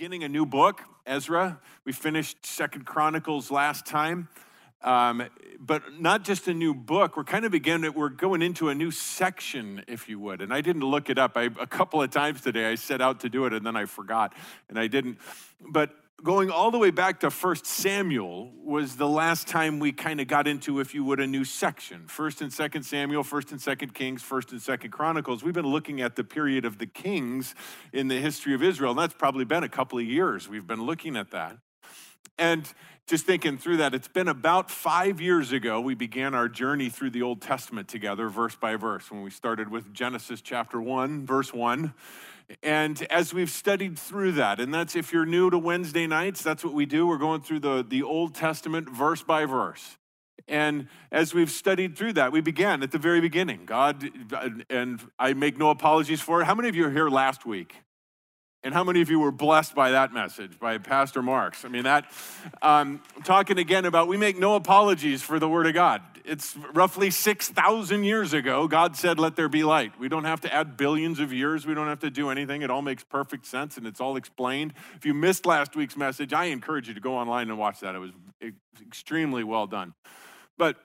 beginning a new book, Ezra. We finished Second Chronicles last time. Um, but not just a new book. We're kind of beginning. We're going into a new section, if you would. And I didn't look it up. I, a couple of times today, I set out to do it, and then I forgot, and I didn't. But going all the way back to First Samuel was the last time we kind of got into, if you would, a new section. First and Second Samuel, First and Second Kings, First and Second Chronicles. We've been looking at the period of the kings in the history of Israel, and that's probably been a couple of years. We've been looking at that. And just thinking through that, it's been about five years ago we began our journey through the Old Testament together, verse by verse, when we started with Genesis chapter 1, verse 1. And as we've studied through that, and that's if you're new to Wednesday nights, that's what we do. We're going through the, the Old Testament verse by verse. And as we've studied through that, we began at the very beginning. God, uh, and I make no apologies for it. How many of you were here last week? And how many of you were blessed by that message by Pastor Marks? I mean, that, um, talking again about we make no apologies for the Word of God. It's roughly 6,000 years ago, God said, Let there be light. We don't have to add billions of years. We don't have to do anything. It all makes perfect sense and it's all explained. If you missed last week's message, I encourage you to go online and watch that. It was extremely well done. But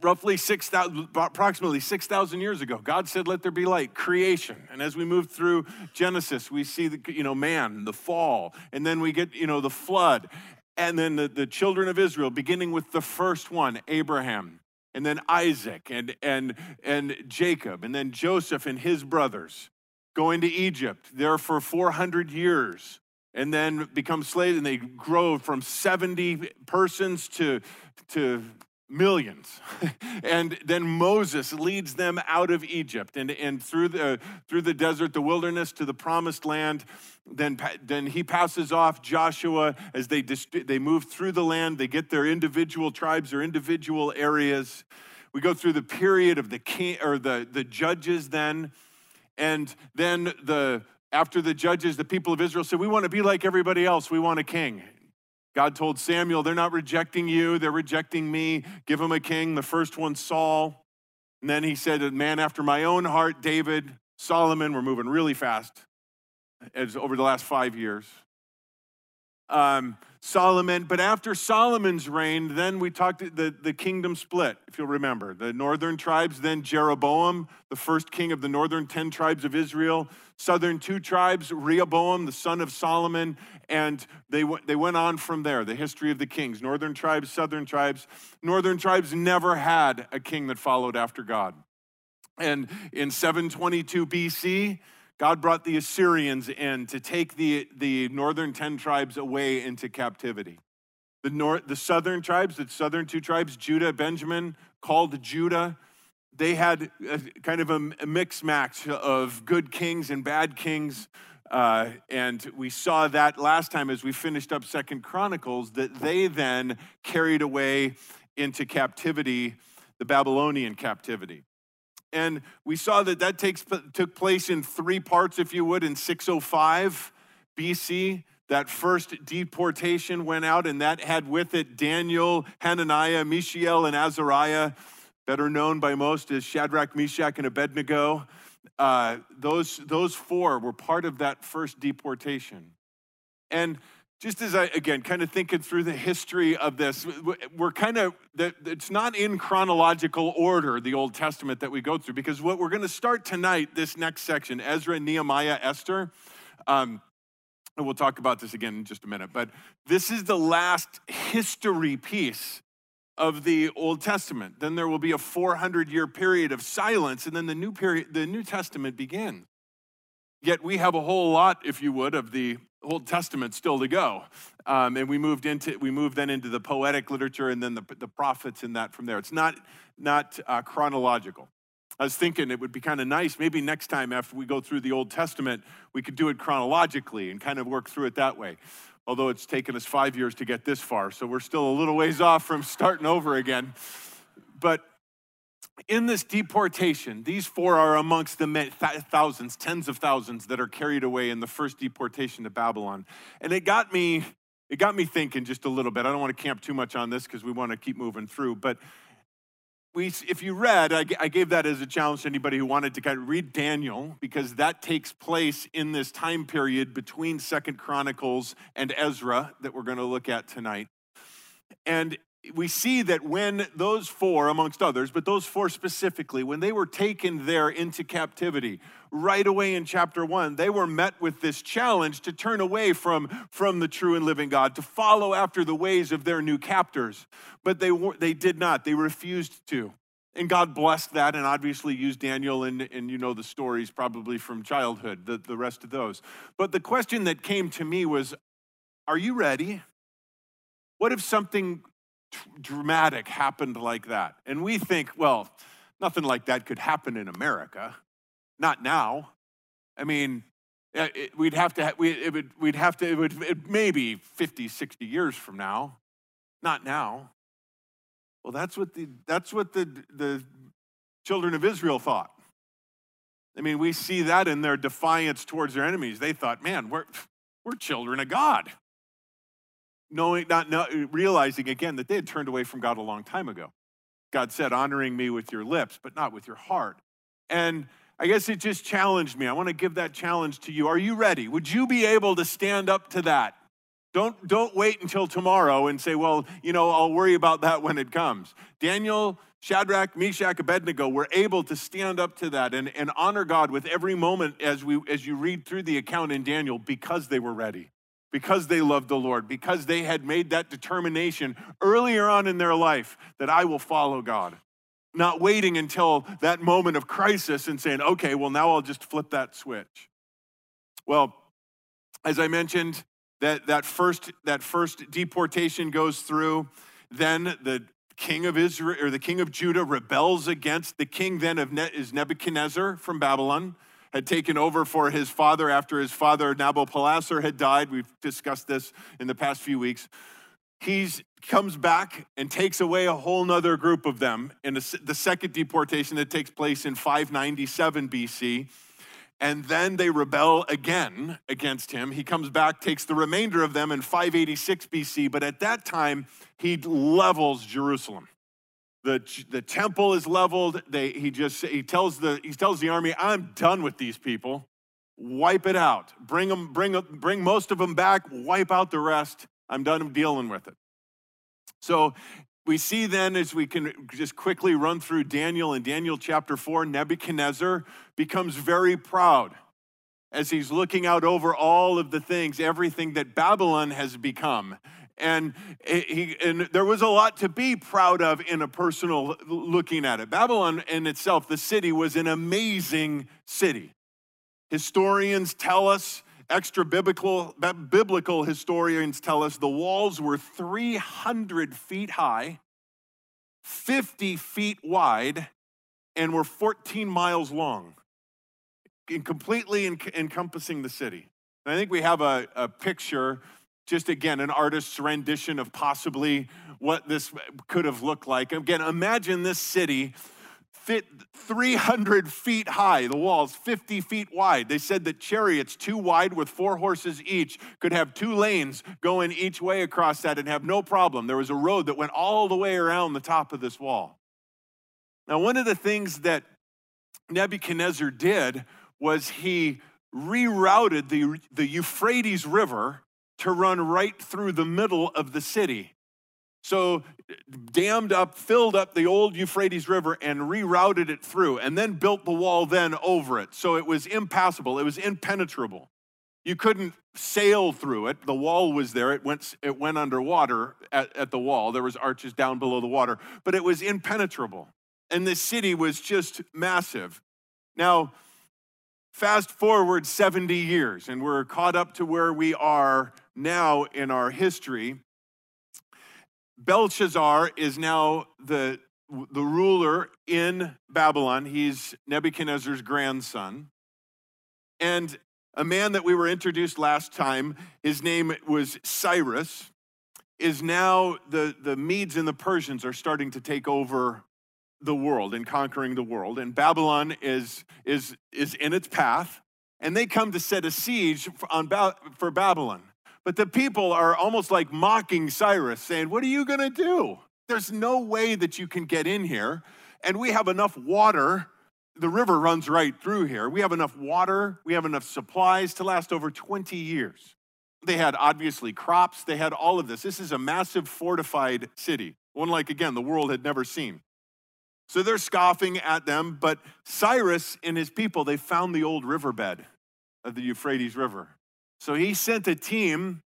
roughly 6,000, approximately 6,000 years ago, God said, let there be light, creation. And as we move through Genesis, we see the, you know, man, the fall, and then we get, you know, the flood. And then the, the children of Israel, beginning with the first one, Abraham, and then Isaac and, and, and Jacob, and then Joseph and his brothers going to Egypt there for 400 years. And then become slaves and they grow from 70 persons to, to millions. And then moses leads them out of egypt and, and through, the, through the desert the wilderness to the promised land. Then, then he passes off joshua as they, they move through the land. They get their individual tribes or individual areas. We go through the period of the king or the, the judges then. And then the after the judges the people of israel said we want to be like everybody else. We want a king God told Samuel, they're not rejecting you, they're rejecting me. Give them a king. The first one, Saul. And then he said, a man after my own heart, David, Solomon. We're moving really fast as over the last five years. Um, Solomon, but after Solomon's reign, then we talked, the, the kingdom split, if you'll remember. The northern tribes, then Jeroboam, the first king of the northern 10 tribes of Israel. Southern two tribes, Rehoboam, the son of Solomon, and they, they went on from there, the history of the kings. Northern tribes, southern tribes. Northern tribes never had a king that followed after God. And in 722 BC, God brought the Assyrians in to take the, the northern 10 tribes away into captivity. The, north, the southern tribes, the southern two tribes, Judah, Benjamin, called Judah, they had a, kind of a, a mix match of good kings and bad kings. Uh, and we saw that last time as we finished up Second Chronicles, that they then carried away into captivity, the Babylonian captivity. And we saw that that takes, took place in three parts, if you would, in 605 BC. That first deportation went out, and that had with it Daniel, Hananiah, Mishael, and Azariah, better known by most as Shadrach, Meshach, and Abednego. Uh, those, those four were part of that first deportation. And just as I, again, kind of thinking through the history of this, we're kind of, it's not in chronological order, the Old Testament that we go through, because what we're going to start tonight, this next section, Ezra, Nehemiah, Esther, um, and we'll talk about this again in just a minute, but this is the last history piece of the Old Testament. Then there will be a 400 year period of silence, and then the New, period, the New Testament begins. Yet we have a whole lot, if you would, of the Old Testament still to go. Um, and we moved into we moved then into the poetic literature and then the, the prophets and that from there. It's not not uh, chronological. I was thinking it would be kind of nice, maybe next time after we go through the Old Testament, we could do it chronologically and kind of work through it that way. Although it's taken us five years to get this far, so we're still a little ways off from starting over again. But in this deportation, these four are amongst the thousands, tens of thousands that are carried away in the first deportation to Babylon. And it got me, it got me thinking just a little bit. I don't want to camp too much on this because we want to keep moving through. But we, if you read, I, I gave that as a challenge to anybody who wanted to kind of read Daniel because that takes place in this time period between Second Chronicles and Ezra that we're going to look at tonight. And we see that when those four, amongst others, but those four specifically, when they were taken there into captivity, right away in chapter one, they were met with this challenge to turn away from, from the true and living God, to follow after the ways of their new captors. But they, they did not, they refused to. And God blessed that and obviously used Daniel, and, and you know the stories probably from childhood, the, the rest of those. But the question that came to me was Are you ready? What if something dramatic happened like that. And we think, well, nothing like that could happen in America. Not now. I mean, it, we'd have to, we, it would, we'd have to, it would it maybe 50, 60 years from now. Not now. Well, that's what the, that's what the, the children of Israel thought. I mean, we see that in their defiance towards their enemies. They thought, man, we're, we're children of God knowing, not, not realizing again that they had turned away from God a long time ago. God said, honoring me with your lips, but not with your heart. And I guess it just challenged me. I want to give that challenge to you. Are you ready? Would you be able to stand up to that? Don't, don't wait until tomorrow and say, well, you know, I'll worry about that when it comes. Daniel, Shadrach, Meshach, Abednego were able to stand up to that and, and honor God with every moment as, we, as you read through the account in Daniel because they were ready because they loved the Lord, because they had made that determination earlier on in their life that I will follow God. Not waiting until that moment of crisis and saying, okay, well, now I'll just flip that switch. Well, as I mentioned, that, that, first, that first deportation goes through. Then the king of Israel or the king of Judah rebels against the king then of ne- is Nebuchadnezzar from Babylon had taken over for his father after his father Nabopolassar had died. We've discussed this in the past few weeks. He comes back and takes away a whole nother group of them in the second deportation that takes place in 597 BC. And then they rebel again against him. He comes back, takes the remainder of them in 586 BC, but at that time, he levels Jerusalem the, the temple is leveled. They, he just he tells the he tells the army, "I'm done with these people. Wipe it out. Bring them, bring bring most of them back. Wipe out the rest. I'm done dealing with it." So we see then, as we can just quickly run through Daniel in Daniel chapter four, Nebuchadnezzar becomes very proud as he's looking out over all of the things, everything that Babylon has become. And he and there was a lot to be proud of in a personal looking at it. Babylon in itself the city was an amazing city. Historians tell us extra biblical biblical historians tell us the walls were 300 feet high 50 feet wide and were 14 miles long completely encompassing the city and i think we have a, a picture just again, an artist's rendition of possibly what this could have looked like. Again, imagine this city fit 300 feet high, the walls 50 feet wide. They said that chariots, too wide with four horses each, could have two lanes going each way across that and have no problem. There was a road that went all the way around the top of this wall. Now, one of the things that Nebuchadnezzar did was he rerouted the, the Euphrates River to run right through the middle of the city. So, dammed up, filled up the old Euphrates River and rerouted it through, and then built the wall then over it. So it was impassable, it was impenetrable. You couldn't sail through it. The wall was there. It went, it went underwater at, at the wall. There was arches down below the water, but it was impenetrable. And the city was just massive. Now, fast forward 70 years, and we're caught up to where we are now in our history, Belshazzar is now the, the ruler in Babylon. He's Nebuchadnezzar's grandson. And a man that we were introduced last time, his name was Cyrus, is now the, the Medes and the Persians are starting to take over the world and conquering the world. And Babylon is, is, is in its path, and they come to set a siege on, for Babylon. But the people are almost like mocking Cyrus, saying, What are you going to do? There's no way that you can get in here. and we have enough water. The river runs right through here. We have enough water, we have enough supplies to last over 20 years. They had obviously crops, they had all of this. This is a massive fortified city, one like, again, the world had never seen. So they're scoffing at them, but Cyrus and his people, they found the old riverbed of the Euphrates River. So he sent a team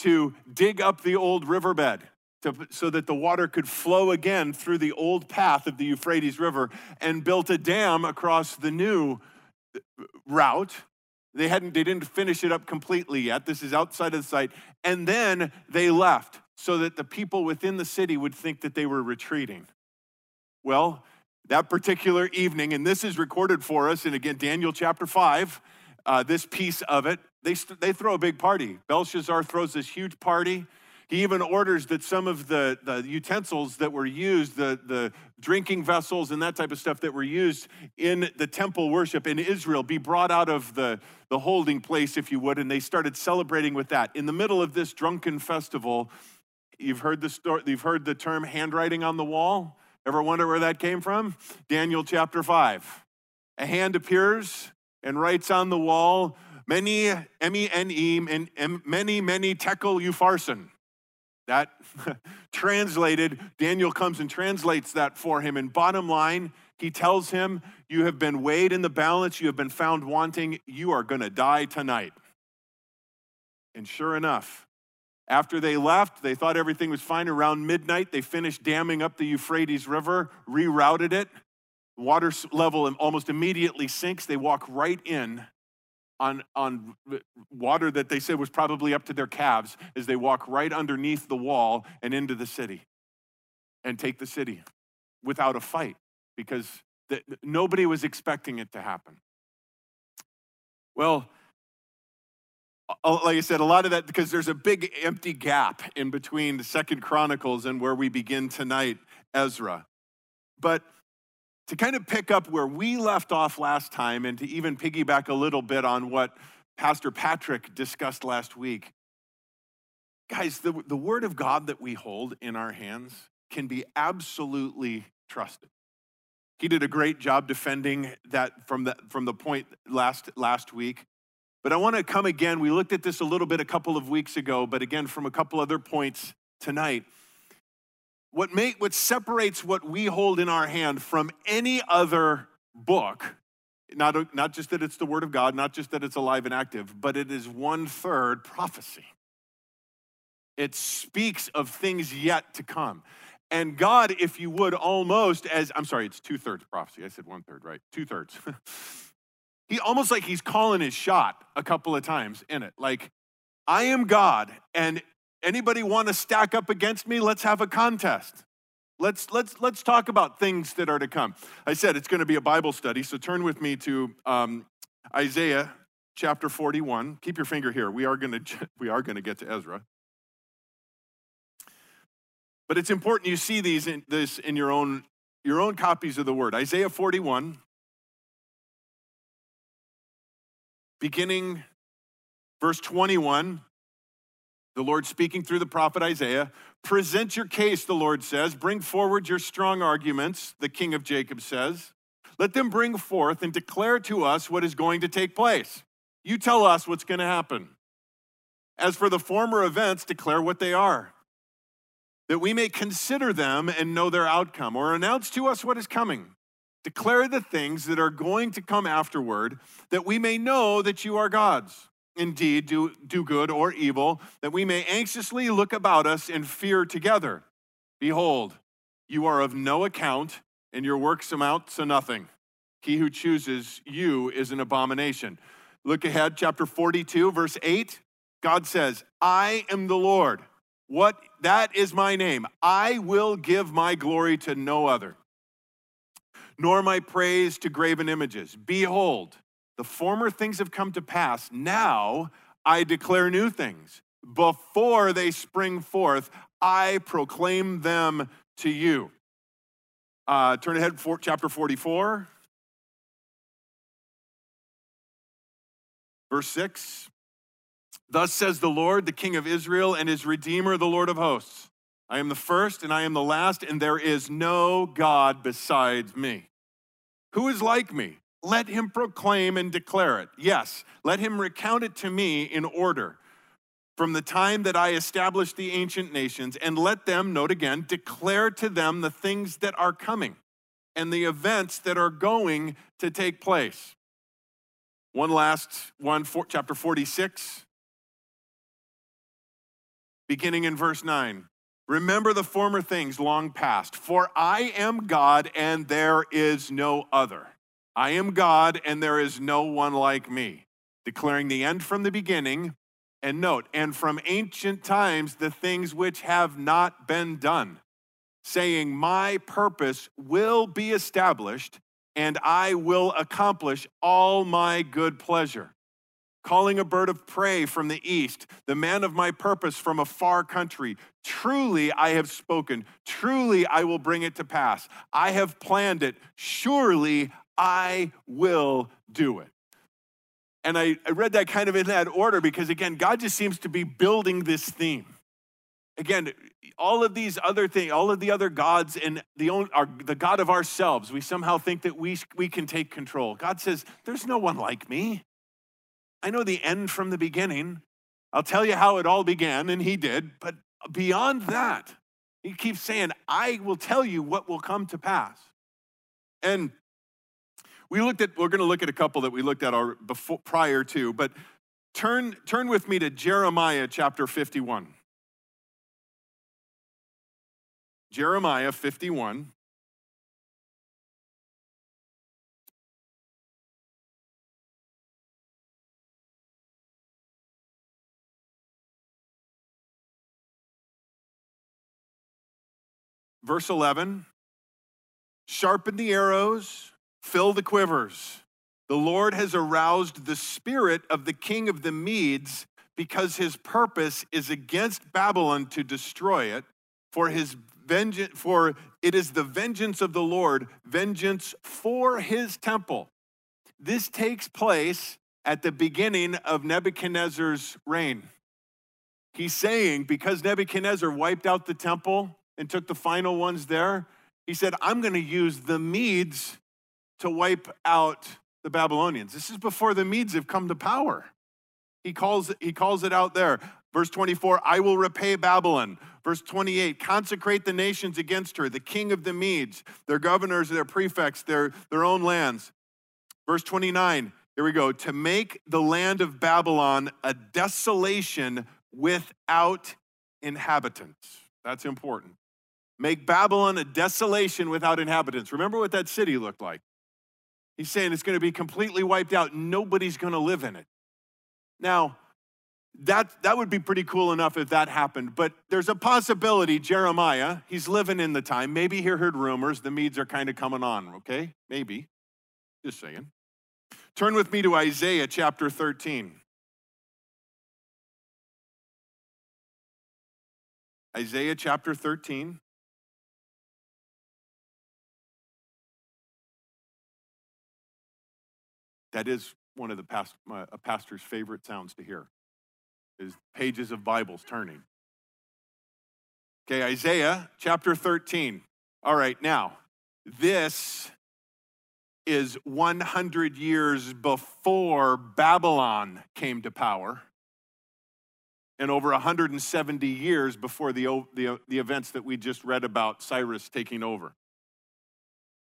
to dig up the old riverbed to, so that the water could flow again through the old path of the Euphrates River and built a dam across the new uh, route. They hadn't they didn't finish it up completely yet. This is outside of the site. And then they left so that the people within the city would think that they were retreating. Well, that particular evening, and this is recorded for us in again Daniel chapter 5, uh, this piece of it, they, they throw a big party. Belshazzar throws this huge party. He even orders that some of the, the utensils that were used, the, the drinking vessels and that type of stuff that were used in the temple worship in Israel, be brought out of the, the holding place, if you would, and they started celebrating with that. In the middle of this drunken festival, you've heard the, story, you've heard the term handwriting on the wall. Ever wonder where that came from? Daniel chapter 5. A hand appears and writes on the wall, mene, M-E-N-E, mene, mene tekel upharsin. That translated, Daniel comes and translates that for him. And bottom line, he tells him, You have been weighed in the balance, you have been found wanting, you are going to die tonight. And sure enough, after they left, they thought everything was fine. Around midnight, they finished damming up the Euphrates River, rerouted it. Water level almost immediately sinks. They walk right in on, on water that they said was probably up to their calves as they walk right underneath the wall and into the city and take the city without a fight because the, nobody was expecting it to happen. Well, like I said, a lot of that because there's a big empty gap in between the Second Chronicles and where we begin tonight, Ezra. But to kind of pick up where we left off last time and to even piggyback a little bit on what Pastor Patrick discussed last week. Guys, the, the word of God that we hold in our hands can be absolutely trusted. He did a great job defending that from the, from the point last, last week. But I want to come again. We looked at this a little bit a couple of weeks ago, but again, from a couple other points tonight. What, make, what separates what we hold in our hand from any other book, not, not just that it's the Word of God, not just that it's alive and active, but it is one third prophecy. It speaks of things yet to come. And God, if you would, almost as I'm sorry, it's two thirds prophecy. I said one third, right? Two thirds. he almost like he's calling his shot a couple of times in it. Like, I am God, and Anybody want to stack up against me? Let's have a contest. Let's, let's, let's talk about things that are to come. I said it's going to be a Bible study, so turn with me to um, Isaiah chapter 41. Keep your finger here. We are going to, we are going to get to Ezra. But it's important you see these in, this in your own, your own copies of the word. Isaiah 41, beginning verse 21 the Lord speaking through the prophet Isaiah. Present your case, the Lord says. Bring forward your strong arguments, the king of Jacob says. Let them bring forth and declare to us what is going to take place. You tell us what's going to happen. As for the former events, declare what they are, that we may consider them and know their outcome, or announce to us what is coming. Declare the things that are going to come afterward, that we may know that you are God's indeed do, do good or evil, that we may anxiously look about us and fear together. Behold, you are of no account, and your works amount to nothing. He who chooses you is an abomination. Look ahead, chapter 42, verse 8. God says, I am the Lord. What that is my name. I will give my glory to no other, nor my praise to graven images. Behold, the former things have come to pass. Now I declare new things. Before they spring forth, I proclaim them to you. Uh, turn ahead, for, chapter 44, verse 6. Thus says the Lord, the King of Israel, and his Redeemer, the Lord of hosts I am the first and I am the last, and there is no God besides me. Who is like me? Let him proclaim and declare it. Yes, let him recount it to me in order. From the time that I established the ancient nations, and let them, note again, declare to them the things that are coming and the events that are going to take place. One last one, for, chapter 46, beginning in verse 9. Remember the former things long past, for I am God and there is no other. I am God and there is no one like me, declaring the end from the beginning. And note, and from ancient times the things which have not been done, saying, My purpose will be established and I will accomplish all my good pleasure calling a bird of prey from the east, the man of my purpose from a far country. Truly I have spoken, truly I will bring it to pass. I have planned it, surely I will do it. And I, I read that kind of in that order because, again, God just seems to be building this theme. Again, all of these other things, all of the other gods and the, own, our, the God of ourselves, we somehow think that we, we can take control. God says, There's no one like me. I know the end from the beginning. I'll tell you how it all began, and he did. But beyond that, he keeps saying, I will tell you what will come to pass. And we looked at, we're going to look at a couple that we looked at our, before, prior to, but turn, turn with me to Jeremiah chapter 51. Jeremiah 51. Verse 11 Sharpen the arrows, fill the quivers. The Lord has aroused the spirit of the king of the Medes because his purpose is against Babylon to destroy it. For his vengeance, for it is the vengeance of the Lord, vengeance for his temple. This takes place at the beginning of Nebuchadnezzar's reign. He's saying, because Nebuchadnezzar wiped out the temple, and took the final ones there, he said, I'm going to use the Medes to wipe out the Babylonians. This is before the Medes have come to power. He calls, he calls it out there. Verse 24, I will repay Babylon. Verse 28, consecrate the nations against her, the king of the Medes, their governors, their prefects, their, their own lands. Verse 29, here we go, to make the land of Babylon a desolation without inhabitants. That's important. Make Babylon a desolation without inhabitants. Remember what that city looked like. He's saying it's going to be completely wiped out. Nobody's going to live in it. Now, that, that would be pretty cool enough if that happened, but there's a possibility Jeremiah, he's living in the time. Maybe he heard rumors the Medes are kind of coming on, okay? Maybe. Just saying. Turn with me to Isaiah chapter 13. Isaiah chapter 13. That is one of the past, uh, a pastor's favorite sounds to hear is pages of Bibles turning. Okay, Isaiah chapter 13. All right, now, this is 100 years before Babylon came to power and over 170 years before the, the, the events that we just read about Cyrus taking over.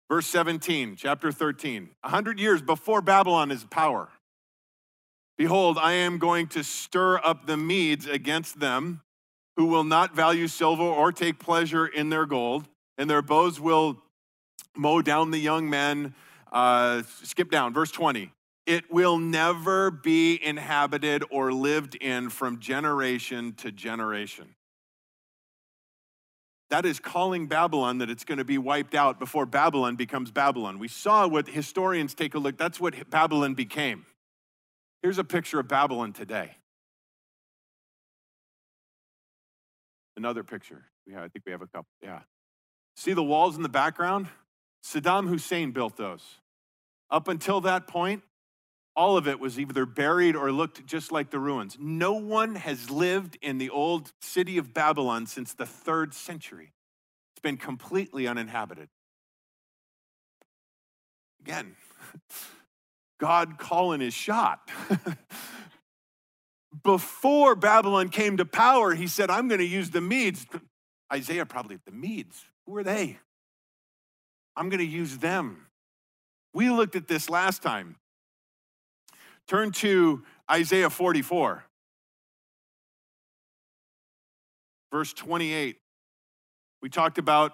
Verse 17, chapter 13. A hundred years before Babylon is power. Behold, I am going to stir up the Medes against them, who will not value silver or take pleasure in their gold, and their bows will mow down the young men. Uh, skip down, verse 20. It will never be inhabited or lived in from generation to generation. That is calling Babylon that it's going to be wiped out before Babylon becomes Babylon. We saw what historians take a look, that's what Babylon became. Here's a picture of Babylon today. Another picture. Yeah, I think we have a couple. Yeah. See the walls in the background? Saddam Hussein built those. Up until that point, all of it was either buried or looked just like the ruins. No one has lived in the old city of Babylon since the third century. It's been completely uninhabited. Again, God calling his shot. Before Babylon came to power, he said, I'm going to use the Medes. Isaiah probably, the Medes, who are they? I'm going to use them. We looked at this last time. Turn to Isaiah 44, verse 28. We talked about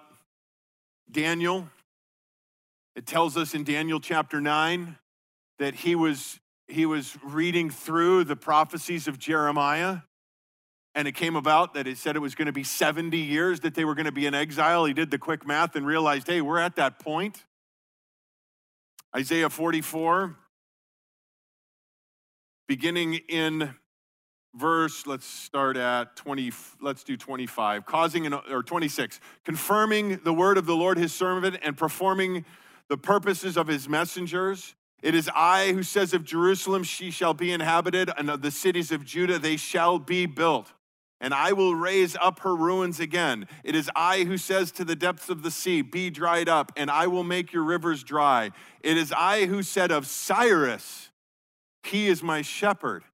Daniel. It tells us in Daniel chapter 9 that he was, he was reading through the prophecies of Jeremiah. And it came about that it said it was going to be 70 years that they were going to be in exile. He did the quick math and realized, hey, we're at that point. Isaiah 44, beginning in verse let's start at 20 let's do 25 causing an, or 26 confirming the word of the lord his servant and performing the purposes of his messengers it is i who says of jerusalem she shall be inhabited and of the cities of judah they shall be built and I will raise up her ruins again. It is I who says to the depths of the sea, Be dried up, and I will make your rivers dry. It is I who said of Cyrus, he is my shepherd,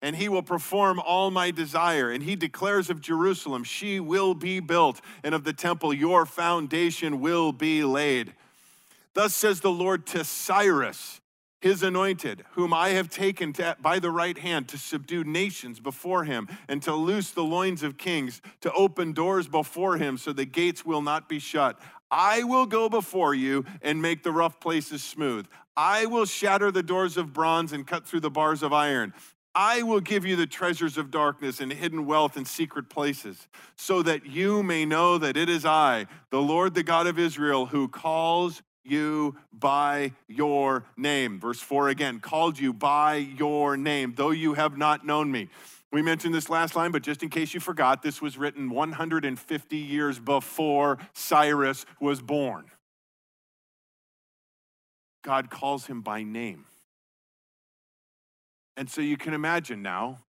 and he will perform all my desire. And he declares of Jerusalem, She will be built, and of the temple, Your foundation will be laid. Thus says the Lord to Cyrus, his anointed, whom I have taken to, by the right hand to subdue nations before him and to loose the loins of kings, to open doors before him so the gates will not be shut. I will go before you and make the rough places smooth. I will shatter the doors of bronze and cut through the bars of iron. I will give you the treasures of darkness and hidden wealth in secret places, so that you may know that it is I, the Lord, the God of Israel, who calls you by your name. Verse 4 again, called you by your name, though you have not known me. We mentioned this last line, but just in case you forgot, this was written 150 years before Cyrus was born. God calls him by name. And so you can imagine now,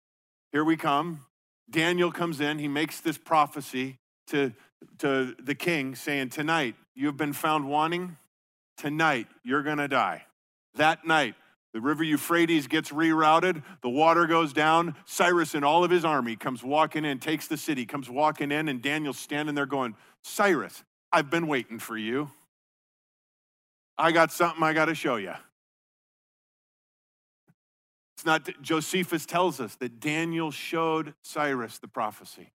here we come. Daniel comes in, he makes this prophecy to, to the king saying, Tonight, you have been found wanting. Tonight, you're going to die. That night, the river Euphrates gets rerouted, the water goes down. Cyrus and all of his army comes walking in, takes the city, comes walking in, and Daniel's standing there going, Cyrus, I've been waiting for you. I got something I got to show you. It's not, Josephus tells us that Daniel showed Cyrus the prophecy.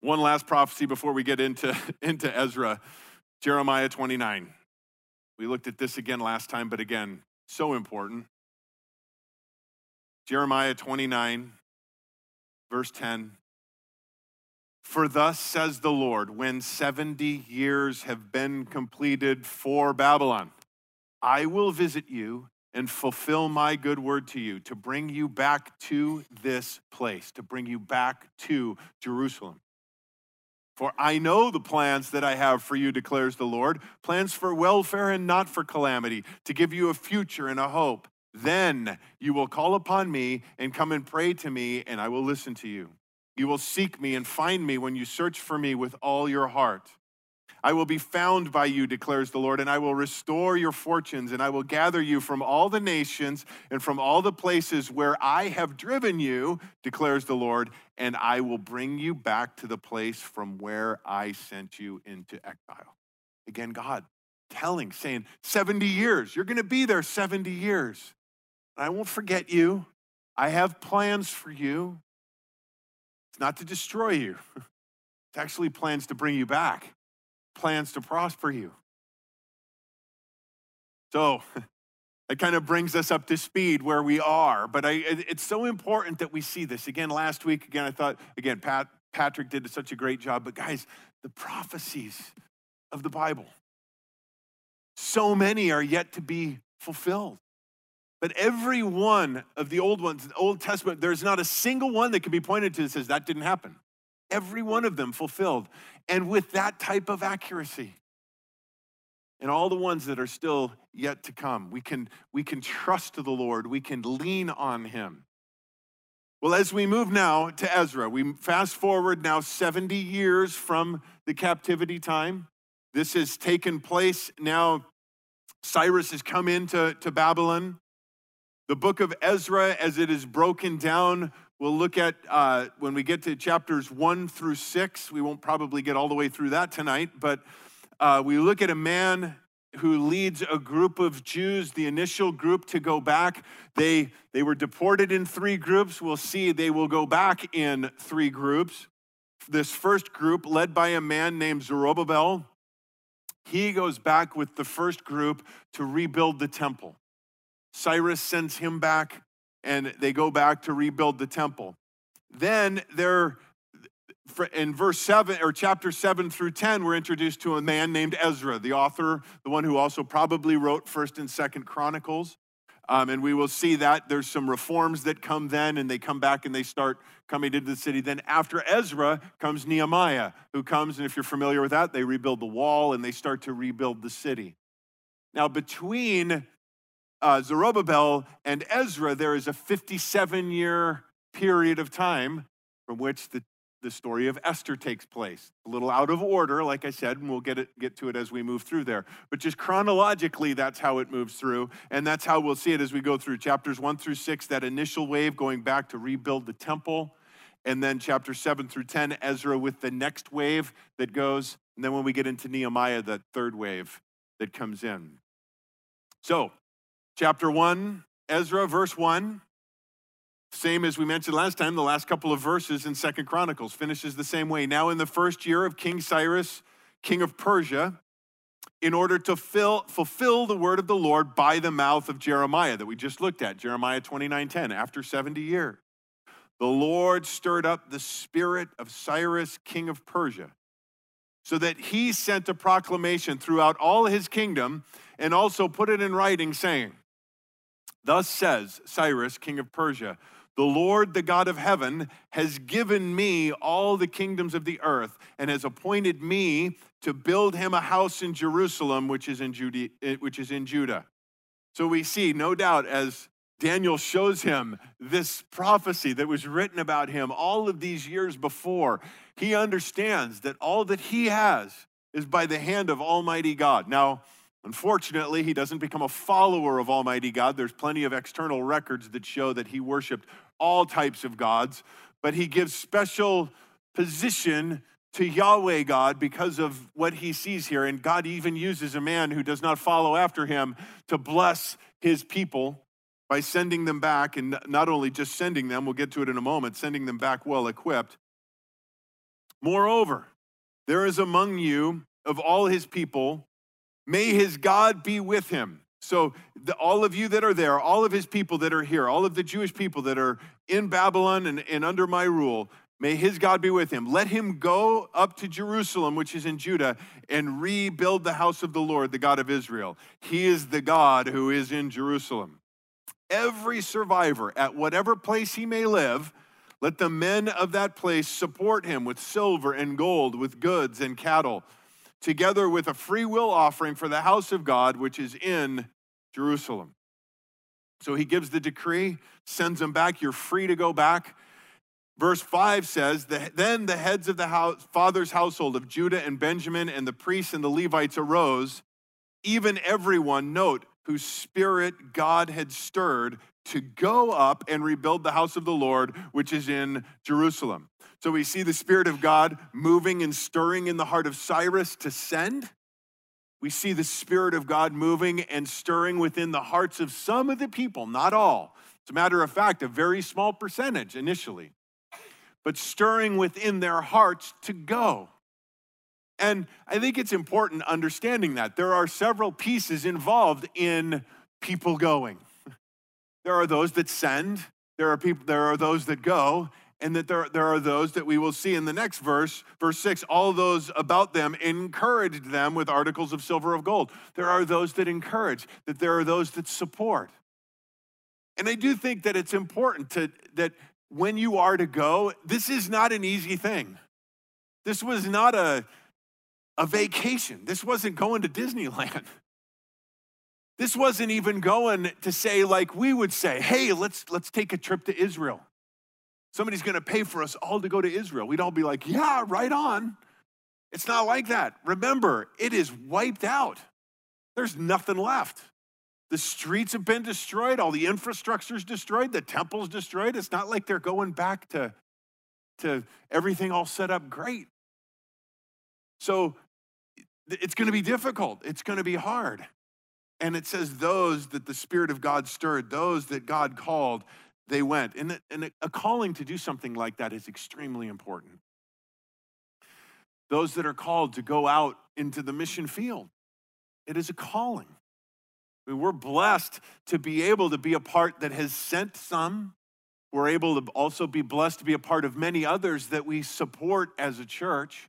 One last prophecy before we get into, into Ezra Jeremiah 29. We looked at this again last time, but again, so important. Jeremiah 29, verse 10. For thus says the Lord, when 70 years have been completed for Babylon, I will visit you and fulfill my good word to you, to bring you back to this place, to bring you back to Jerusalem. For I know the plans that I have for you, declares the Lord plans for welfare and not for calamity, to give you a future and a hope. Then you will call upon me and come and pray to me, and I will listen to you. You will seek me and find me when you search for me with all your heart. I will be found by you, declares the Lord, and I will restore your fortunes, and I will gather you from all the nations and from all the places where I have driven you, declares the Lord, and I will bring you back to the place from where I sent you into exile. Again, God telling, saying, 70 years, you're going to be there 70 years. I won't forget you. I have plans for you. It's not to destroy you, it's actually plans to bring you back, plans to prosper you. So, it kind of brings us up to speed where we are. But I, it's so important that we see this. Again, last week, again, I thought, again, Pat, Patrick did such a great job. But guys, the prophecies of the Bible, so many are yet to be fulfilled. But every one of the old ones, the Old Testament, there's not a single one that can be pointed to that says that didn't happen. Every one of them fulfilled. And with that type of accuracy. and all the ones that are still yet to come. We can, we can trust the Lord, we can lean on Him. Well, as we move now to Ezra, we fast forward now 70 years from the captivity time. This has taken place now. Cyrus has come into to Babylon. The book of Ezra, as it is broken down, we'll look at uh, when we get to chapters one through six. We won't probably get all the way through that tonight, but uh, we look at a man who leads a group of Jews, the initial group to go back. They, they were deported in three groups. We'll see they will go back in three groups. This first group, led by a man named Zerubbabel, he goes back with the first group to rebuild the temple. Cyrus sends him back, and they go back to rebuild the temple. Then they're in verse 7 or chapter 7 through 10 we're introduced to a man named ezra the author the one who also probably wrote first and second chronicles. Um, and we will see that there's some reforms that come then and they come back and they start coming into the city. Then after ezra comes nehemiah who comes and if you're familiar with that they rebuild the wall and they start to rebuild the city. Now between uh, zerubbabel and ezra there is a 57 year period of time from which the the story of Esther takes place. A little out of order, like I said, and we'll get, it, get to it as we move through there. But just chronologically, that's how it moves through. And that's how we'll see it as we go through chapters one through six, that initial wave going back to rebuild the temple. And then chapter seven through 10, Ezra with the next wave that goes. And then when we get into Nehemiah, that third wave that comes in. So, chapter one, Ezra, verse one. Same as we mentioned last time, the last couple of verses in Second Chronicles finishes the same way. Now, in the first year of King Cyrus, king of Persia, in order to fill, fulfill the word of the Lord by the mouth of Jeremiah that we just looked at, Jeremiah 29:10, after 70 years. The Lord stirred up the spirit of Cyrus, king of Persia, so that he sent a proclamation throughout all his kingdom and also put it in writing, saying, Thus says Cyrus, king of Persia, the Lord, the God of heaven, has given me all the kingdoms of the earth and has appointed me to build him a house in Jerusalem, which is in, Jude- eh, which is in Judah. So we see, no doubt, as Daniel shows him this prophecy that was written about him all of these years before, he understands that all that he has is by the hand of Almighty God. Now, Unfortunately, he doesn't become a follower of Almighty God. There's plenty of external records that show that he worshiped all types of gods, but he gives special position to Yahweh God because of what he sees here. And God even uses a man who does not follow after him to bless his people by sending them back, and not only just sending them, we'll get to it in a moment, sending them back well equipped. Moreover, there is among you of all his people, may his God be with him. So, the, all of you that are there, all of his people that are here, all of the Jewish people that are in Babylon and, and under my rule, may his God be with him. Let him go up to Jerusalem, which is in Judah, and rebuild the house of the Lord, the God of Israel. He is the God who is in Jerusalem. Every survivor, at whatever place he may live, let the men of that place support him with silver and gold, with goods and cattle, together with a free will offering for the house of God, which is in Jerusalem. So he gives the decree, sends them back. You're free to go back. Verse 5 says, Then the heads of the house, father's household of Judah and Benjamin and the priests and the Levites arose, even everyone, note, whose spirit God had stirred to go up and rebuild the house of the Lord, which is in Jerusalem. So we see the Spirit of God moving and stirring in the heart of Cyrus to send we see the Spirit of God moving and stirring within the hearts of some of the people, not all. As a matter of fact, a very small percentage initially, but stirring within their hearts to go. And I think it's important understanding that. There are several pieces involved in people going. There are those that send, there are people there are those that go, and that there, there are those that we will see in the next verse, verse 6, all those about them encouraged them with articles of silver of gold. There are those that encourage, that there are those that support. And I do think that it's important to, that when you are to go, this is not an easy thing. This was not a, a vacation. This wasn't going to Disneyland. This wasn't even going to say, like we would say, hey, let's, let's take a trip to Israel. Somebody's going to pay for us all to go to Israel. We'd all be like, yeah, right on. It's not like that. Remember, it is wiped out. There's nothing left. The streets have been destroyed, all the infrastructure's destroyed, the temple's destroyed. It's not like they're going back to, to everything all set up great. So it's going to be difficult, it's going to be hard. And it says, those that the Spirit of God stirred, those that God called, they went. And, and a calling to do something like that is extremely important. Those that are called to go out into the mission field, it is a calling. I mean, we're blessed to be able to be a part that has sent some. We're able to also be blessed to be a part of many others that we support as a church.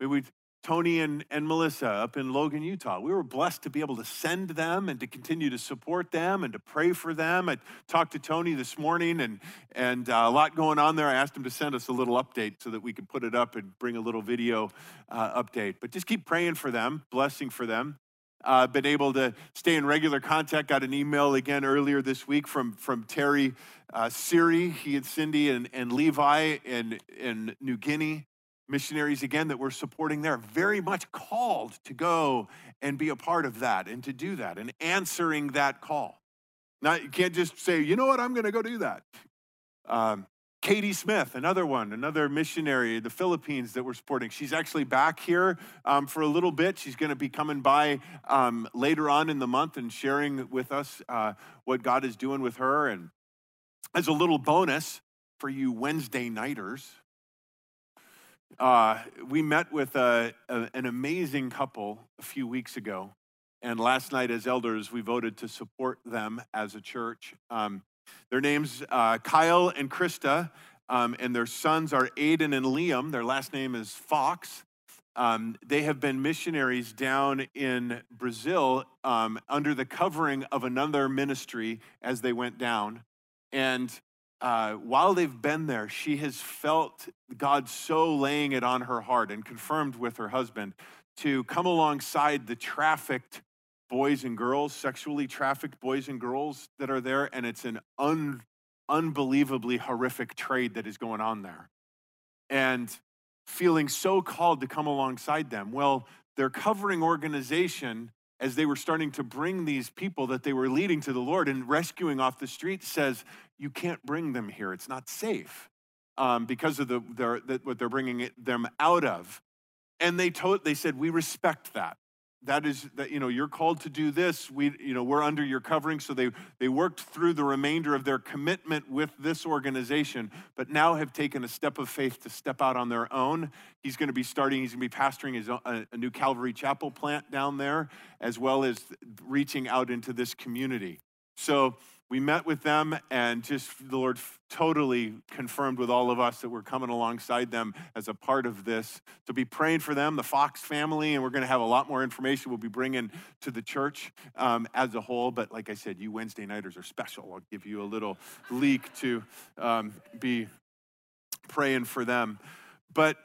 We, Tony and, and Melissa up in Logan, Utah. We were blessed to be able to send them and to continue to support them and to pray for them. I talked to Tony this morning and, and uh, a lot going on there. I asked him to send us a little update so that we could put it up and bring a little video uh, update. But just keep praying for them, blessing for them. Uh, been able to stay in regular contact. Got an email again earlier this week from, from Terry uh, Siri, he and Cindy and, and Levi in, in New Guinea missionaries again that we're supporting there very much called to go and be a part of that and to do that and answering that call. Now you can't just say you know what? I'm going to go do that. Um, katie smith another one another missionary the philippines that we're supporting. She's actually back here um, for a little bit. She's going to be coming by um, later on in the month and sharing with us uh, what god is doing with her. And as a little bonus for you wednesday nighters uh, we met with a, a, an amazing couple a few weeks ago. And last night, as elders, we voted to support them as a church. Um, their names, uh, Kyle and Krista, um, and their sons are Aiden and Liam. Their last name is Fox. Um, they have been missionaries down in Brazil um, under the covering of another ministry as they went down. And uh, while they've been there, she has felt God so laying it on her heart and confirmed with her husband to come alongside the trafficked boys and girls, sexually trafficked boys and girls that are there. And it's an un, unbelievably horrific trade that is going on there. And feeling so called to come alongside them. Well, their covering organization as they were starting to bring these people that they were leading to the Lord and rescuing off the street says, You can't bring them here. It's not safe um, because of the, their, the, what they're bringing them out of. And they, told, they said, We respect that. That is that you know you're called to do this. We you know we're under your covering. So they they worked through the remainder of their commitment with this organization but now have taken a step of faith to step out on their own. He's going to be starting he's going to be pastoring his a, a new calvary chapel plant down there as well as reaching out into this community. So we met with them and just the Lord totally confirmed with all of us that we're coming alongside them as a part of this. To be praying for them, the Fox family, and we're going to have a lot more information we'll be bringing to the church um, as a whole. But like I said, you Wednesday nighters are special. I'll give you a little leak to um, be praying for them. But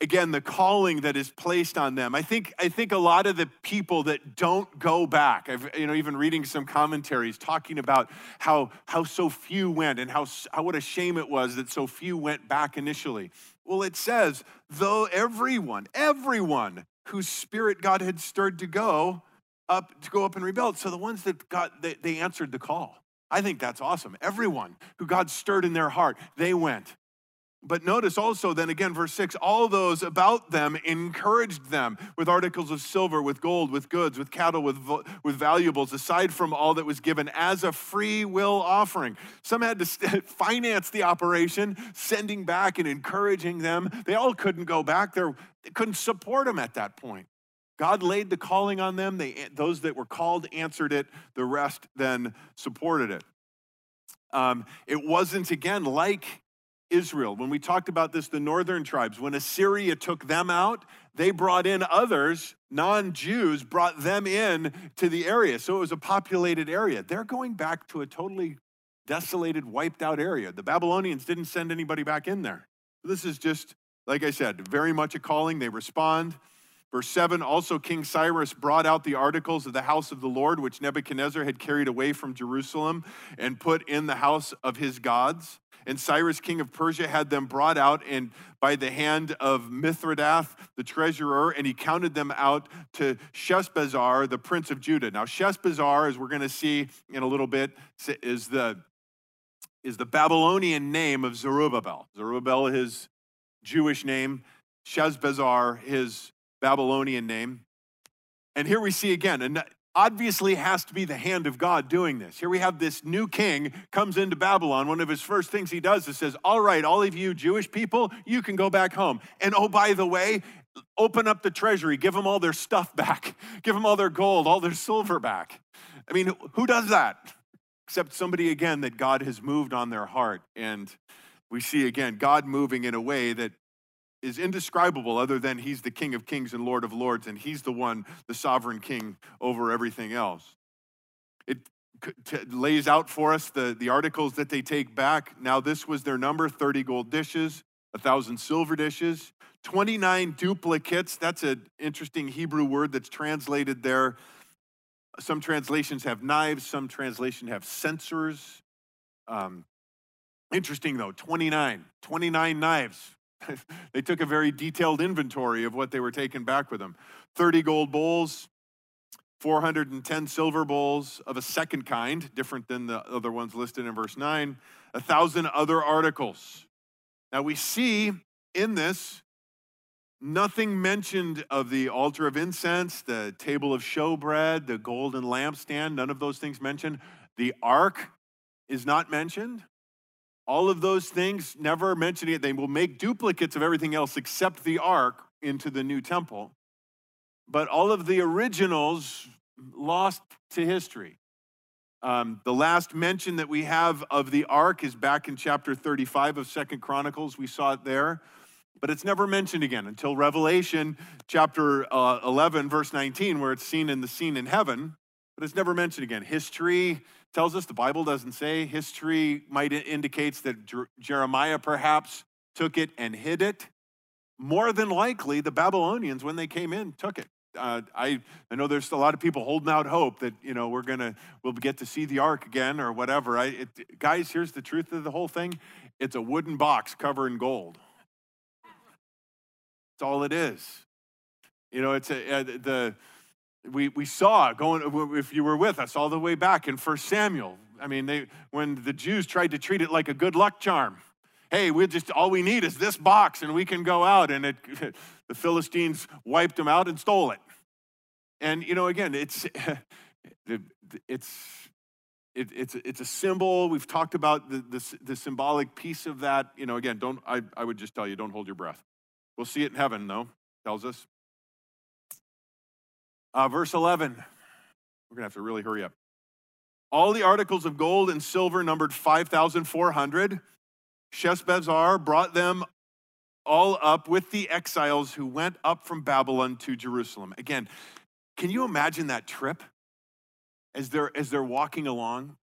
again the calling that is placed on them. I think i think a lot of the people that don't go back i've you know even reading some commentaries talking about how how so few went and how, how what a shame it was that so few went back initially. Well it says though everyone everyone whose spirit god had stirred to go up to go up and rebuild. So the ones that got they, they answered the call. I think that's awesome. Everyone who god stirred in their heart they went but notice also, then again, verse 6 all those about them encouraged them with articles of silver, with gold, with goods, with cattle, with, with valuables, aside from all that was given as a free will offering. Some had to finance the operation, sending back and encouraging them. They all couldn't go back, They're, they couldn't support them at that point. God laid the calling on them. They, those that were called answered it, the rest then supported it. Um, it wasn't, again, like Israel. When we talked about this, the northern tribes, when Assyria took them out, they brought in others, non Jews, brought them in to the area. So it was a populated area. They're going back to a totally desolated, wiped out area. The Babylonians didn't send anybody back in there. This is just, like I said, very much a calling. They respond. Verse 7 Also, King Cyrus brought out the articles of the house of the Lord, which Nebuchadnezzar had carried away from Jerusalem and put in the house of his gods. And Cyrus, king of Persia, had them brought out and by the hand of Mithredath, the treasurer, and he counted them out to Sheshbazzar, the prince of Judah. Now, Sheshbazzar, as we're going to see in a little bit, is the, is the Babylonian name of Zerubbabel. Zerubbabel, his Jewish name, Sheshbazzar, his Babylonian name. And here we see again, obviously has to be the hand of God doing this. Here we have this new king comes into Babylon. One of his first things he does is says, "All right, all of you Jewish people, you can go back home." And oh by the way, open up the treasury, give them all their stuff back. Give them all their gold, all their silver back. I mean, who does that? Except somebody again that God has moved on their heart and we see again God moving in a way that is indescribable other than he's the King of Kings and Lord of Lords, and he's the one, the sovereign king over everything else. It lays out for us the, the articles that they take back. Now, this was their number 30 gold dishes, a 1,000 silver dishes, 29 duplicates. That's an interesting Hebrew word that's translated there. Some translations have knives, some translations have censers. Um, interesting though, 29, 29 knives. they took a very detailed inventory of what they were taking back with them 30 gold bowls, 410 silver bowls of a second kind, different than the other ones listed in verse 9, a thousand other articles. Now we see in this nothing mentioned of the altar of incense, the table of showbread, the golden lampstand, none of those things mentioned. The ark is not mentioned. All of those things, never mentioning it, they will make duplicates of everything else except the ark into the new temple. But all of the originals lost to history. Um, the last mention that we have of the ark is back in chapter 35 of Second Chronicles. We saw it there, but it's never mentioned again until Revelation chapter uh, 11, verse 19, where it's seen in the scene in heaven, but it's never mentioned again. History tells us the Bible doesn't say. History might indicates that Jeremiah perhaps took it and hid it. More than likely, the Babylonians, when they came in, took it. Uh, I, I know there's a lot of people holding out hope that you know we're gonna we'll get to see the ark again or whatever. I, it, guys, here's the truth of the whole thing: it's a wooden box covered in gold. That's all it is. You know, it's a, uh, the we, we saw going, if you were with us all the way back in 1 Samuel. I mean, they, when the Jews tried to treat it like a good luck charm. Hey, we just, all we need is this box and we can go out. And it, the Philistines wiped them out and stole it. And, you know, again, it's, it's, it, it's, it's a symbol. We've talked about the, the, the, symbolic piece of that. You know, again, don't, I, I would just tell you, don't hold your breath. We'll see it in heaven, though, tells us. Uh, verse 11, we're going to have to really hurry up. All the articles of gold and silver numbered 5,400. Sheshbazzar brought them all up with the exiles who went up from Babylon to Jerusalem. Again, can you imagine that trip as they're, as they're walking along?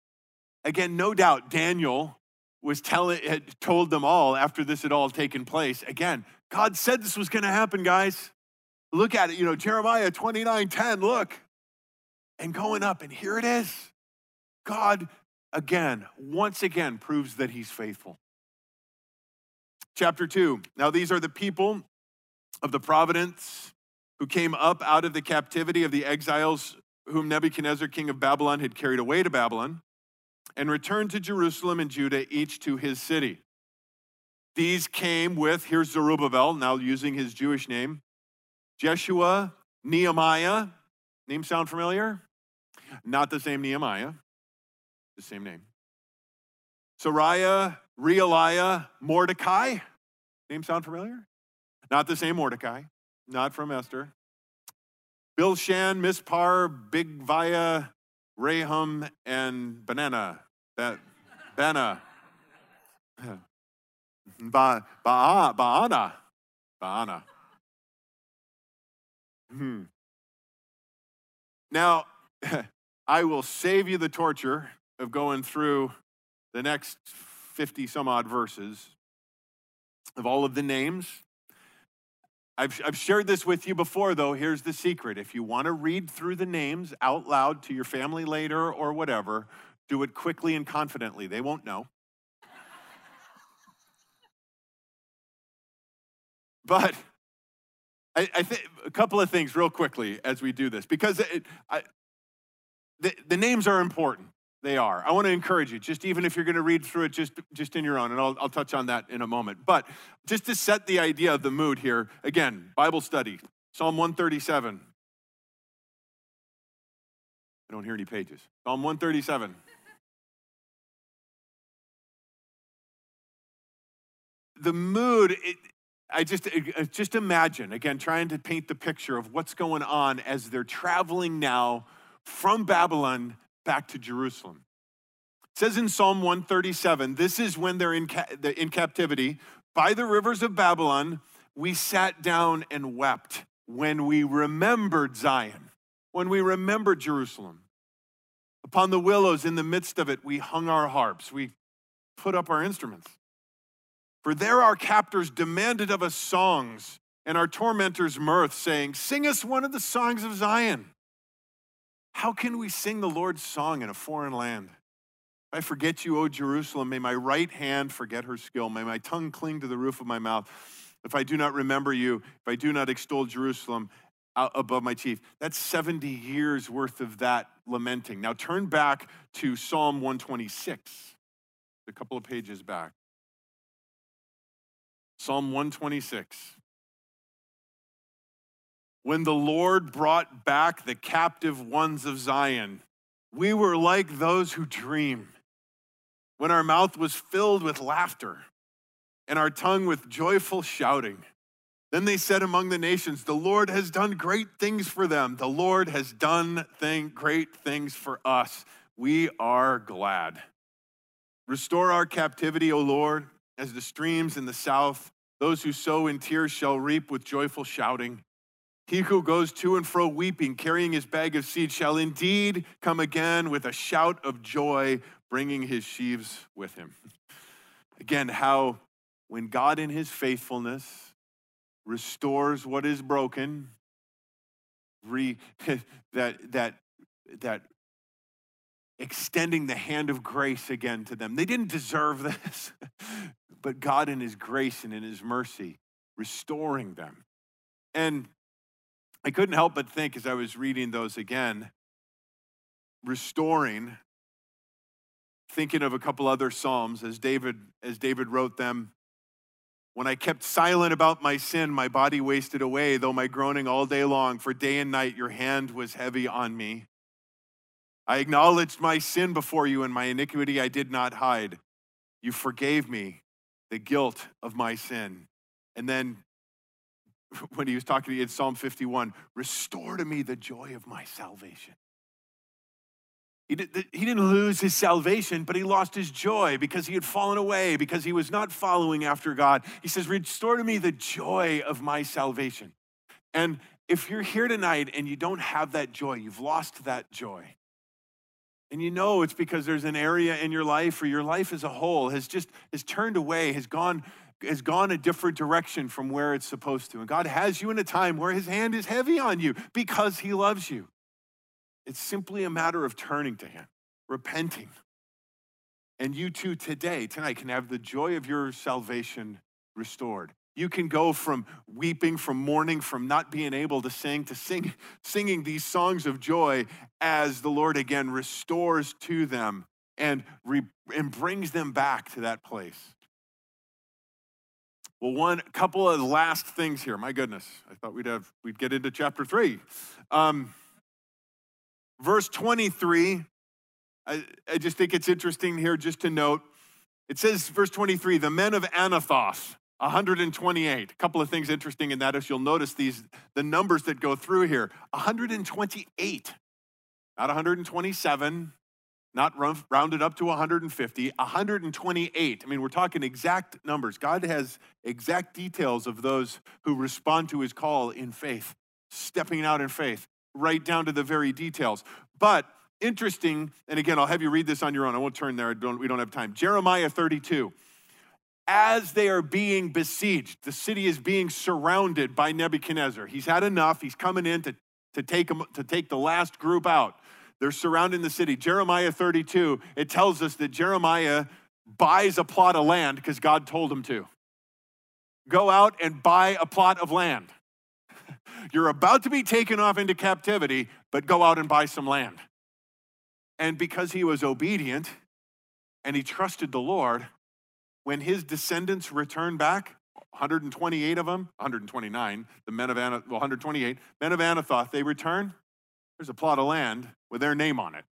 Again, no doubt Daniel was telling, had told them all after this had all taken place. Again, God said this was going to happen, guys. Look at it, you know, Jeremiah 29 10, look. And going up, and here it is. God, again, once again, proves that he's faithful. Chapter 2. Now, these are the people of the providence who came up out of the captivity of the exiles whom Nebuchadnezzar, king of Babylon, had carried away to Babylon and returned to Jerusalem and Judah, each to his city. These came with, here's Zerubbabel, now using his Jewish name, Jeshua, Nehemiah. Name sound familiar? Not the same Nehemiah, the same name. Seraiah, Reelaiah, Mordecai. Name sound familiar? Not the same Mordecai, not from Esther. Bilshan, Mispar, Bigvai, Rahum, and Banana. That Bana. Ba, ba, Baana. Baana. Hmm. Now, I will save you the torture of going through the next 50 some odd verses of all of the names. I've, I've shared this with you before, though. Here's the secret. If you want to read through the names out loud to your family later or whatever, do it quickly and confidently. They won't know. but I, I think a couple of things real quickly as we do this, because it, I, the, the names are important. They are. I want to encourage you, just even if you're going to read through it just, just in your own, and I'll, I'll touch on that in a moment. But just to set the idea of the mood here, again, Bible study, Psalm 137. I don't hear any pages. Psalm 137. the mood, it, I just, uh, just imagine, again, trying to paint the picture of what's going on as they're traveling now from Babylon back to Jerusalem. It says in Psalm 137, this is when they're in, ca- in captivity. By the rivers of Babylon, we sat down and wept when we remembered Zion, when we remembered Jerusalem. Upon the willows in the midst of it, we hung our harps, we put up our instruments. For there our captors demanded of us songs, and our tormentors mirth, saying, Sing us one of the songs of Zion. How can we sing the Lord's song in a foreign land? I forget you, O Jerusalem, may my right hand forget her skill. May my tongue cling to the roof of my mouth. If I do not remember you, if I do not extol Jerusalem uh, above my chief. That's 70 years worth of that lamenting. Now turn back to Psalm 126, a couple of pages back. Psalm 126 when the Lord brought back the captive ones of Zion, we were like those who dream. When our mouth was filled with laughter and our tongue with joyful shouting. Then they said among the nations, The Lord has done great things for them. The Lord has done thing, great things for us. We are glad. Restore our captivity, O Lord, as the streams in the south. Those who sow in tears shall reap with joyful shouting. He who goes to and fro weeping, carrying his bag of seed, shall indeed come again with a shout of joy, bringing his sheaves with him. Again, how when God in his faithfulness restores what is broken, re, that, that, that extending the hand of grace again to them. They didn't deserve this, but God in his grace and in his mercy restoring them. And I couldn't help but think as I was reading those again, restoring, thinking of a couple other Psalms as David, as David wrote them. When I kept silent about my sin, my body wasted away, though my groaning all day long, for day and night your hand was heavy on me. I acknowledged my sin before you, and my iniquity I did not hide. You forgave me the guilt of my sin. And then when he was talking to you in Psalm 51 Restore to me the joy of my salvation. He, did, he didn't lose his salvation, but he lost his joy because he had fallen away, because he was not following after God. He says, Restore to me the joy of my salvation. And if you're here tonight and you don't have that joy, you've lost that joy. And you know it's because there's an area in your life or your life as a whole has just has turned away, has gone has gone a different direction from where it's supposed to. And God has you in a time where his hand is heavy on you because he loves you. It's simply a matter of turning to him, repenting. And you too today, tonight, can have the joy of your salvation restored. You can go from weeping, from mourning, from not being able to sing, to sing, singing these songs of joy as the Lord again restores to them and, re, and brings them back to that place. Well, one couple of last things here. My goodness, I thought we'd have we'd get into chapter three, um, verse twenty-three. I, I just think it's interesting here just to note. It says, verse twenty-three, the men of Anathoth, 128. A couple of things interesting in that is you'll notice these the numbers that go through here. 128, not 127, not rounded up to 150, 128. I mean, we're talking exact numbers. God has exact details of those who respond to his call in faith, stepping out in faith, right down to the very details. But interesting, and again, I'll have you read this on your own. I won't turn there, don't, we don't have time. Jeremiah 32. As they are being besieged, the city is being surrounded by Nebuchadnezzar. He's had enough. He's coming in to, to, take, them, to take the last group out. They're surrounding the city. Jeremiah 32, it tells us that Jeremiah buys a plot of land because God told him to. Go out and buy a plot of land. You're about to be taken off into captivity, but go out and buy some land. And because he was obedient and he trusted the Lord, when his descendants return back, 128 of them, 129, the men of Anathoth, well, 128 men of Anathoth, they return. There's a plot of land with their name on it.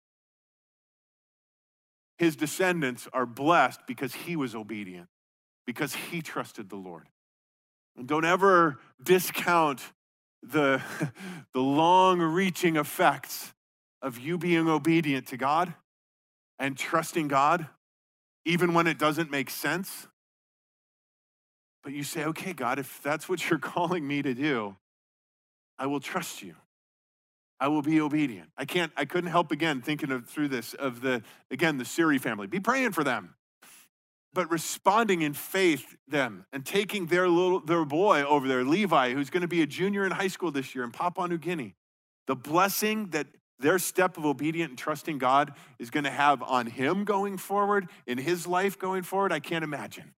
His descendants are blessed because he was obedient, because he trusted the Lord. And don't ever discount the, the long reaching effects of you being obedient to God and trusting God even when it doesn't make sense. But you say, okay, God, if that's what you're calling me to do, I will trust you. I will be obedient. I can't, I couldn't help again thinking of through this of the, again, the Siri family. Be praying for them. But responding in faith them and taking their little their boy over there, Levi, who's going to be a junior in high school this year in Papua New Guinea. The blessing that their step of obedient and trusting God is going to have on him going forward, in his life going forward, I can't imagine.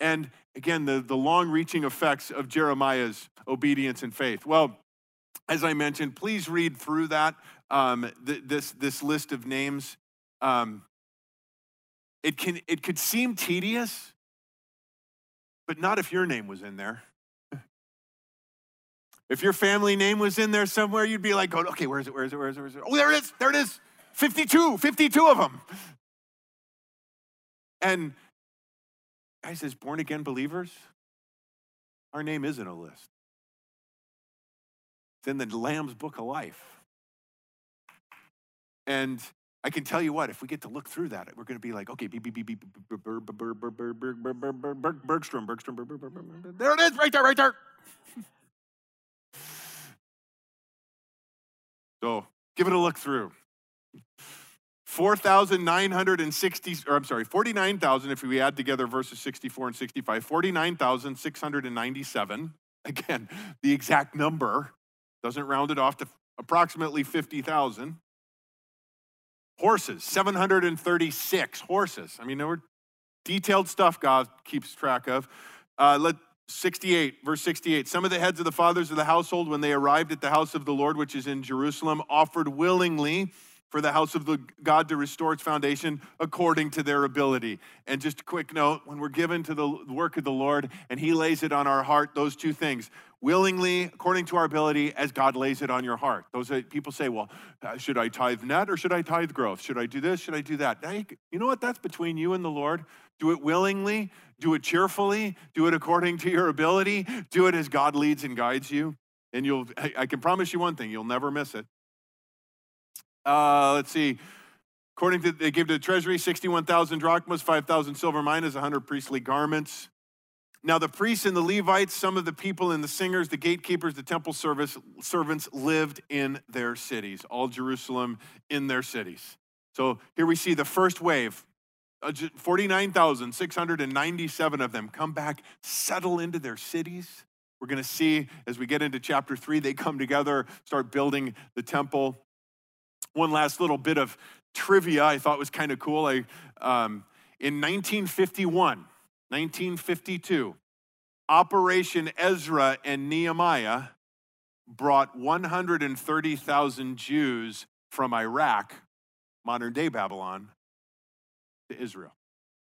And again, the, the long reaching effects of Jeremiah's obedience and faith. Well, as I mentioned, please read through that, um, th- this, this list of names. Um, it, can, it could seem tedious, but not if your name was in there. If your family name was in there somewhere, you'd be like, okay, where is it? Where is it? Where is it? Where is it? Oh, there it is. There it is. 52, 52 of them. And guys, as born again believers, our name isn't a list. It's in the Lamb's book of life. And I can tell you what, if we get to look through that, we're going to be like, okay, Bergstrom, Bergstrom, there it is, right there, right there. So give it a look through. 4,960, or I'm sorry, 49,000 if we add together verses 64 and 65, 49,697. Again, the exact number doesn't round it off to approximately 50,000. Horses, 736 horses. I mean, there were detailed stuff God keeps track of. Uh, let, 68, verse 68. Some of the heads of the fathers of the household, when they arrived at the house of the Lord, which is in Jerusalem, offered willingly for the house of the God to restore its foundation according to their ability. And just a quick note when we're given to the work of the Lord and He lays it on our heart, those two things willingly, according to our ability, as God lays it on your heart. Those are, people say, well, uh, should I tithe net or should I tithe growth? Should I do this? Should I do that? Now, You know what? That's between you and the Lord. Do it willingly, do it cheerfully, do it according to your ability, do it as God leads and guides you. And you'll, I can promise you one thing, you'll never miss it. Uh, let's see. According to, they gave to the treasury 61,000 drachmas, 5,000 silver minas, 100 priestly garments. Now, the priests and the Levites, some of the people and the singers, the gatekeepers, the temple service, servants lived in their cities, all Jerusalem in their cities. So here we see the first wave 49,697 of them come back, settle into their cities. We're going to see as we get into chapter three, they come together, start building the temple. One last little bit of trivia I thought was kind of cool. I, um, in 1951, 1952, Operation Ezra and Nehemiah brought 130,000 Jews from Iraq, modern day Babylon, to Israel.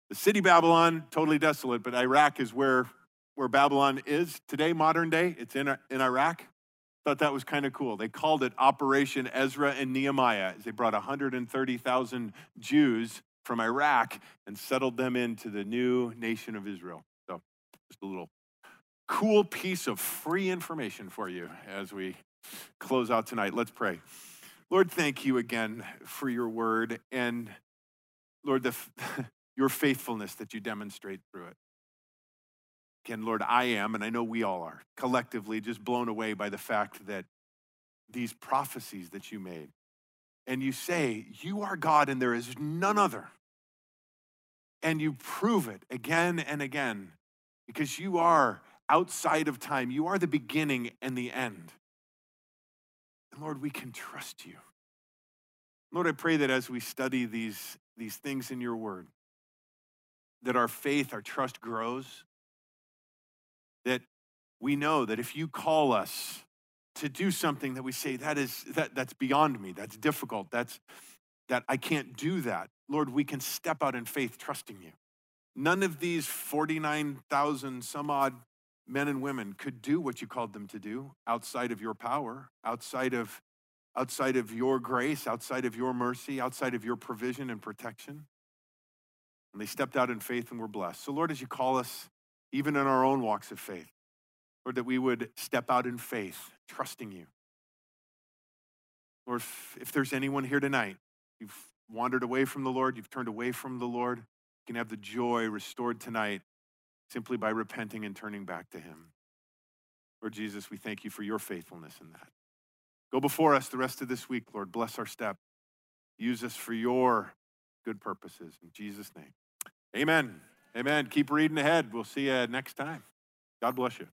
The city Babylon, totally desolate, but Iraq is where, where Babylon is today, modern day. It's in, in Iraq. Thought that was kind of cool. They called it Operation Ezra and Nehemiah. They brought 130,000 Jews from Iraq and settled them into the new nation of Israel. So, just a little cool piece of free information for you as we close out tonight. Let's pray. Lord, thank you again for your word. And Lord, the, your faithfulness that you demonstrate through it. Again, Lord, I am, and I know we all are, collectively just blown away by the fact that these prophecies that you made, and you say, You are God and there is none other. and you prove it again and again because you are outside of time. You are the beginning and the end. And Lord, we can trust you. Lord, I pray that as we study these, these things in your word, that our faith, our trust grows, that we know that if you call us to do something that we say that is that, that's beyond me, that's difficult, that's that I can't do that. Lord, we can step out in faith trusting you. None of these 49,000 some odd men and women could do what you called them to do outside of your power, outside of outside of your grace, outside of your mercy, outside of your provision and protection. And they stepped out in faith and were blessed. So Lord, as you call us even in our own walks of faith, Lord, that we would step out in faith, trusting you. Lord, if, if there's anyone here tonight, you've wandered away from the Lord, you've turned away from the Lord, you can have the joy restored tonight simply by repenting and turning back to Him. Lord Jesus, we thank you for your faithfulness in that. Go before us the rest of this week, Lord. Bless our step. Use us for your good purposes. In Jesus' name. Amen. Amen. Keep reading ahead. We'll see you next time. God bless you.